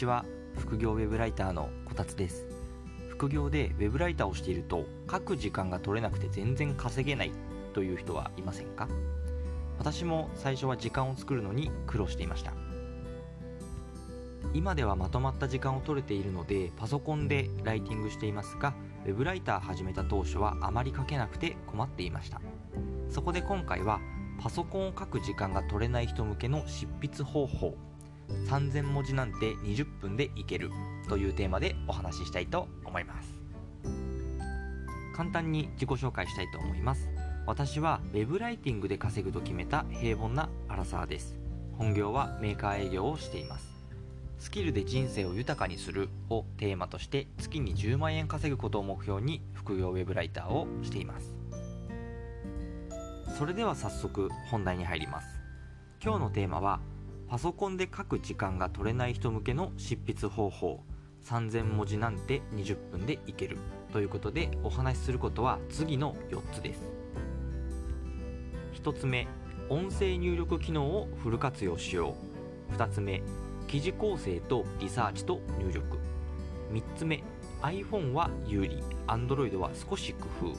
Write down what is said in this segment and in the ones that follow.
ちは。副業ウェブライターのこたつです。副業でウェブライターをしていると書く時間が取れなくて全然稼げないという人はいませんか？私も最初は時間を作るのに苦労していました。今ではまとまった時間を取れているのでパソコンでライティングしていますがウェブライター始めた当初はあまり書けなくて困っていました。そこで今回はパソコンを書く時間が取れない人向けの執筆方法3000文字なんて20分でいけるというテーマでお話ししたいと思います。簡単に自己紹介したいと思います。私は web ライティングで稼ぐと決めた平凡なアラサーです。本業はメーカー営業をしています。スキルで人生を豊かにするをテーマとして月に10万円稼ぐことを目標に副業ウェブライターをしています。それでは早速本題に入ります。今日のテーマはパソコンで書く時間が取れない人向けの執筆方法。3000文字なんて20分でいける。ということでお話しすることは次の4つです。1つ目音声入力機能をフル活用しよう。2つ目記事構成とリサーチと入力。3つ目 iPhone は有利。Android は少し工夫。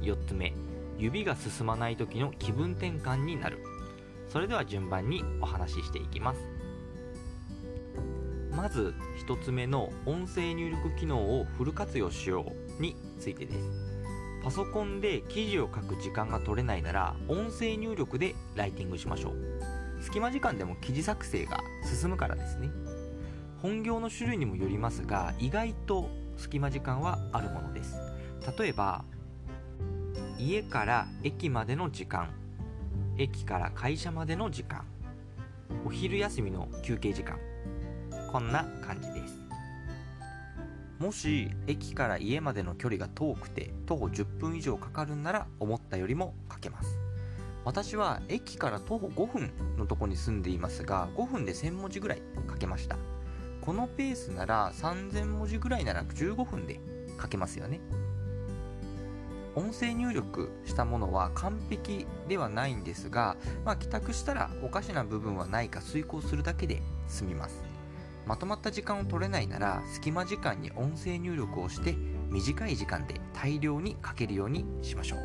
4つ目指が進まない時の気分転換になる。それでは順番にお話ししていきます。まず1つ目の音声入力機能をフル活用しようについてです。パソコンで記事を書く時間が取れないなら音声入力でライティングしましょう。隙間時間でも記事作成が進むからですね。本業の種類にもよりますが意外と隙間時間はあるものです。例えば家から駅までの時間。駅から会社までの時間。お昼休みの休憩時間。こんな感じです。もし駅から家までの距離が遠くて徒歩10分以上かかるんなら思ったよりもかけます。私は駅から徒歩5分のとこに住んでいますが5分で1000文字ぐらい書けました。このペースなら3000文字ぐらいなら15分で書けますよね。音声入力したものは完璧ではないんですが、まあ、帰宅したらおかしな部分はないか遂行するだけで済みます。まとまった時間を取れないなら隙間時間に音声入力をして短い時間で大量に書けるようにしましょう。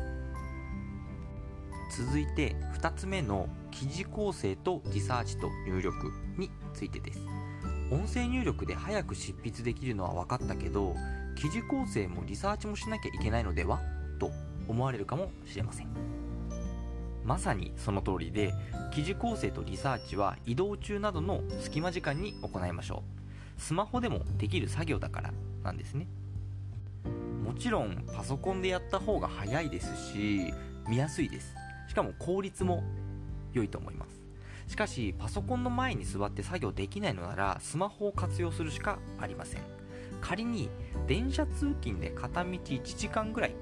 続いて2つ目の記事構成とリサーチと入力についてです。音声入力で早く執筆できるのは分かったけど記事構成もリサーチもしなきゃいけないのでは？思われるかもしれません。まさにその通りで記事構成とリサーチは移動中などの隙間時間に行いましょう。スマホでもできる作業だからなんですね。もちろんパソコンでやった方が早いですし見やすいです。しかも効率も良いと思います。しかしパソコンの前に座って作業できないのならスマホを活用するしかありません。仮に電車通勤で片道1時間ぐらい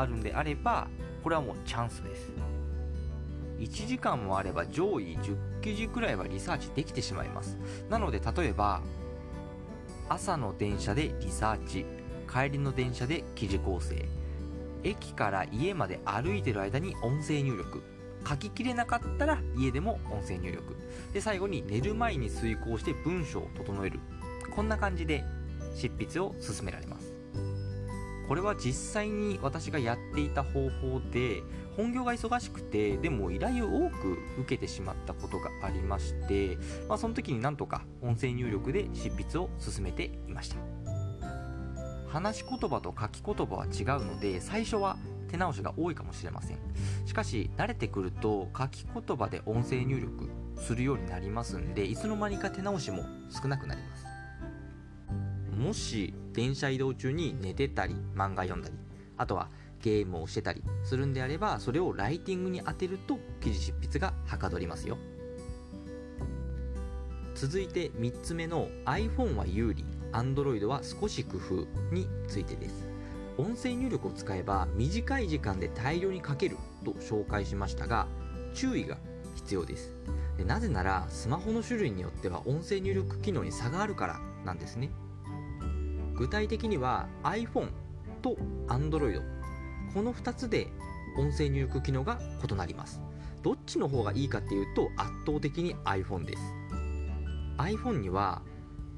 あるんであればこれはもうチャンスです。1時間もあれば上位10記事くらいはリサーチできてしまいます。なので例えば朝の電車でリサーチ帰りの電車で記事構成駅から家まで歩いてる間に音声入力書ききれなかったら家でも音声入力。で最後に寝る前に遂行して文章を整える。こんな感じで執筆を進められます。これは実際に私がやっていた方法で本業が忙しくてでも依頼を多く受けてしまったことがありまして、まあ、その時になんとか音声入力で執筆を進めていました。話し言葉と書き言葉は違うので最初は手直しが多いかもしれません。しかし慣れてくると書き言葉で音声入力するようになりますんでいつの間にか手直しも少なくなります。もし電車移動中に寝てたり漫画読んだりあとはゲームをしてたりするんであればそれをライティングに当てると記事執筆がはかどりますよ。続いて3つ目の iPhone は有利 Android は少し工夫についてです。音声入力を使えば短い時間で大量に書けると紹介しましたが注意が必要です。でなぜならスマホの種類によっては音声入力機能に差があるからなんですね。具体的には iPhone と Android この2つで音声入力機能が異なります。どっちの方がいいかっていうと圧倒的に iPhone です。iPhone には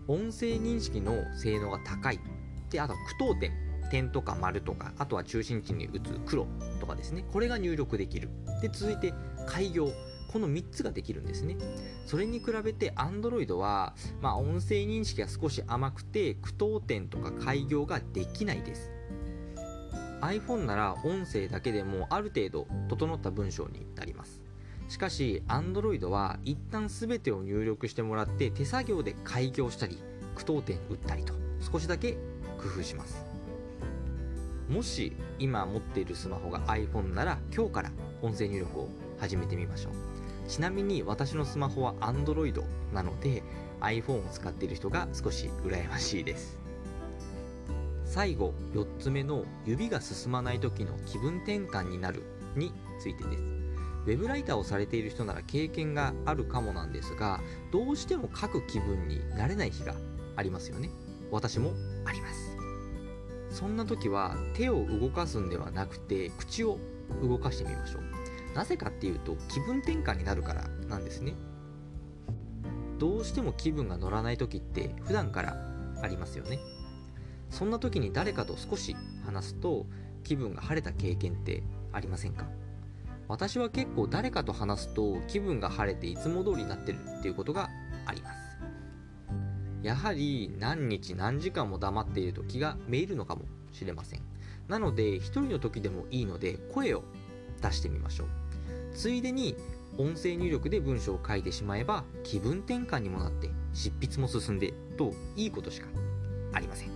音声認識の性能が高い。であと句読点。点とか丸とか。あとは中心地に打つ黒とかですね。これが入力できる。で続いて開業。この3つができるんですね。それに比べて Android は、まあ、音声認識が少し甘くて句読点とか開業ができないです。iPhone なら音声だけでもある程度整った文章になります。しかし Android は一旦全てを入力してもらって手作業で開業したり句読点打ったりと少しだけ工夫します。もし今持っているスマホが iPhone なら今日から音声入力を始めてみましょう。ちなみに私のスマホは Android なので iPhone を使っている人が少し羨ましいです。最後4つ目の指が進まない時の気分転換になるについてです。ウェブライターをされている人なら経験があるかもなんですがどうしても書く気分になれない日がありますよね。私もあります。そんな時は手を動かすんではなくて口を動かしてみましょう。なぜかっていうと気分転換になるからなんですね。どうしても気分が乗らない時って普段からありますよね。そんな時に誰かと少し話すと気分が晴れた経験ってありませんか？私は結構誰かと話すと気分が晴れていつも通りになってるっていうことがあります。やはり何日何時間も黙っていると気がめいるのかもしれません。なので一人の時でもいいので声を出してみましょう。ついでに音声入力で文章を書いてしまえば気分転換にもなって執筆も進んでといいことしかありません。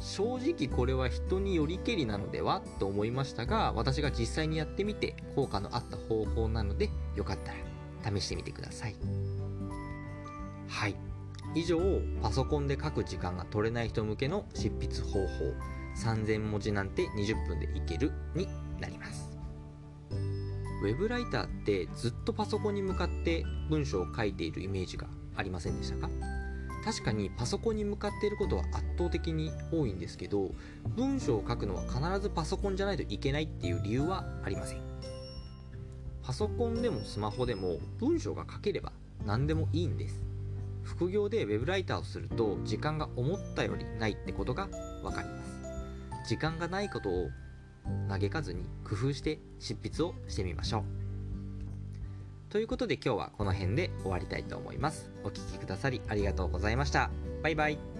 正直これは人によりけりなのではと思いましたが私が実際にやってみて効果のあった方法なのでよかったら試してみてください。はい。以上パソコンで書く時間が取れない人向けの執筆方法3000文字なんて20分でいけるになります。ウェブライターってずっとパソコンに向かって文章を書いているイメージがありませんでしたか？確かにパソコンに向かっていることは圧倒的に多いんですけど文章を書くのは必ずパソコンじゃないといけないっていう理由はありません。パソコンでもスマホでも文章が書ければ何でもいいんです。副業でウェブライターをすると時間が思ったよりないってことが分かります。時間がないことを嘆かずに工夫して執筆をしてみましょう。ということで今日はこの辺で終わりたいと思います。お聴きくださりありがとうございました。バイバイ。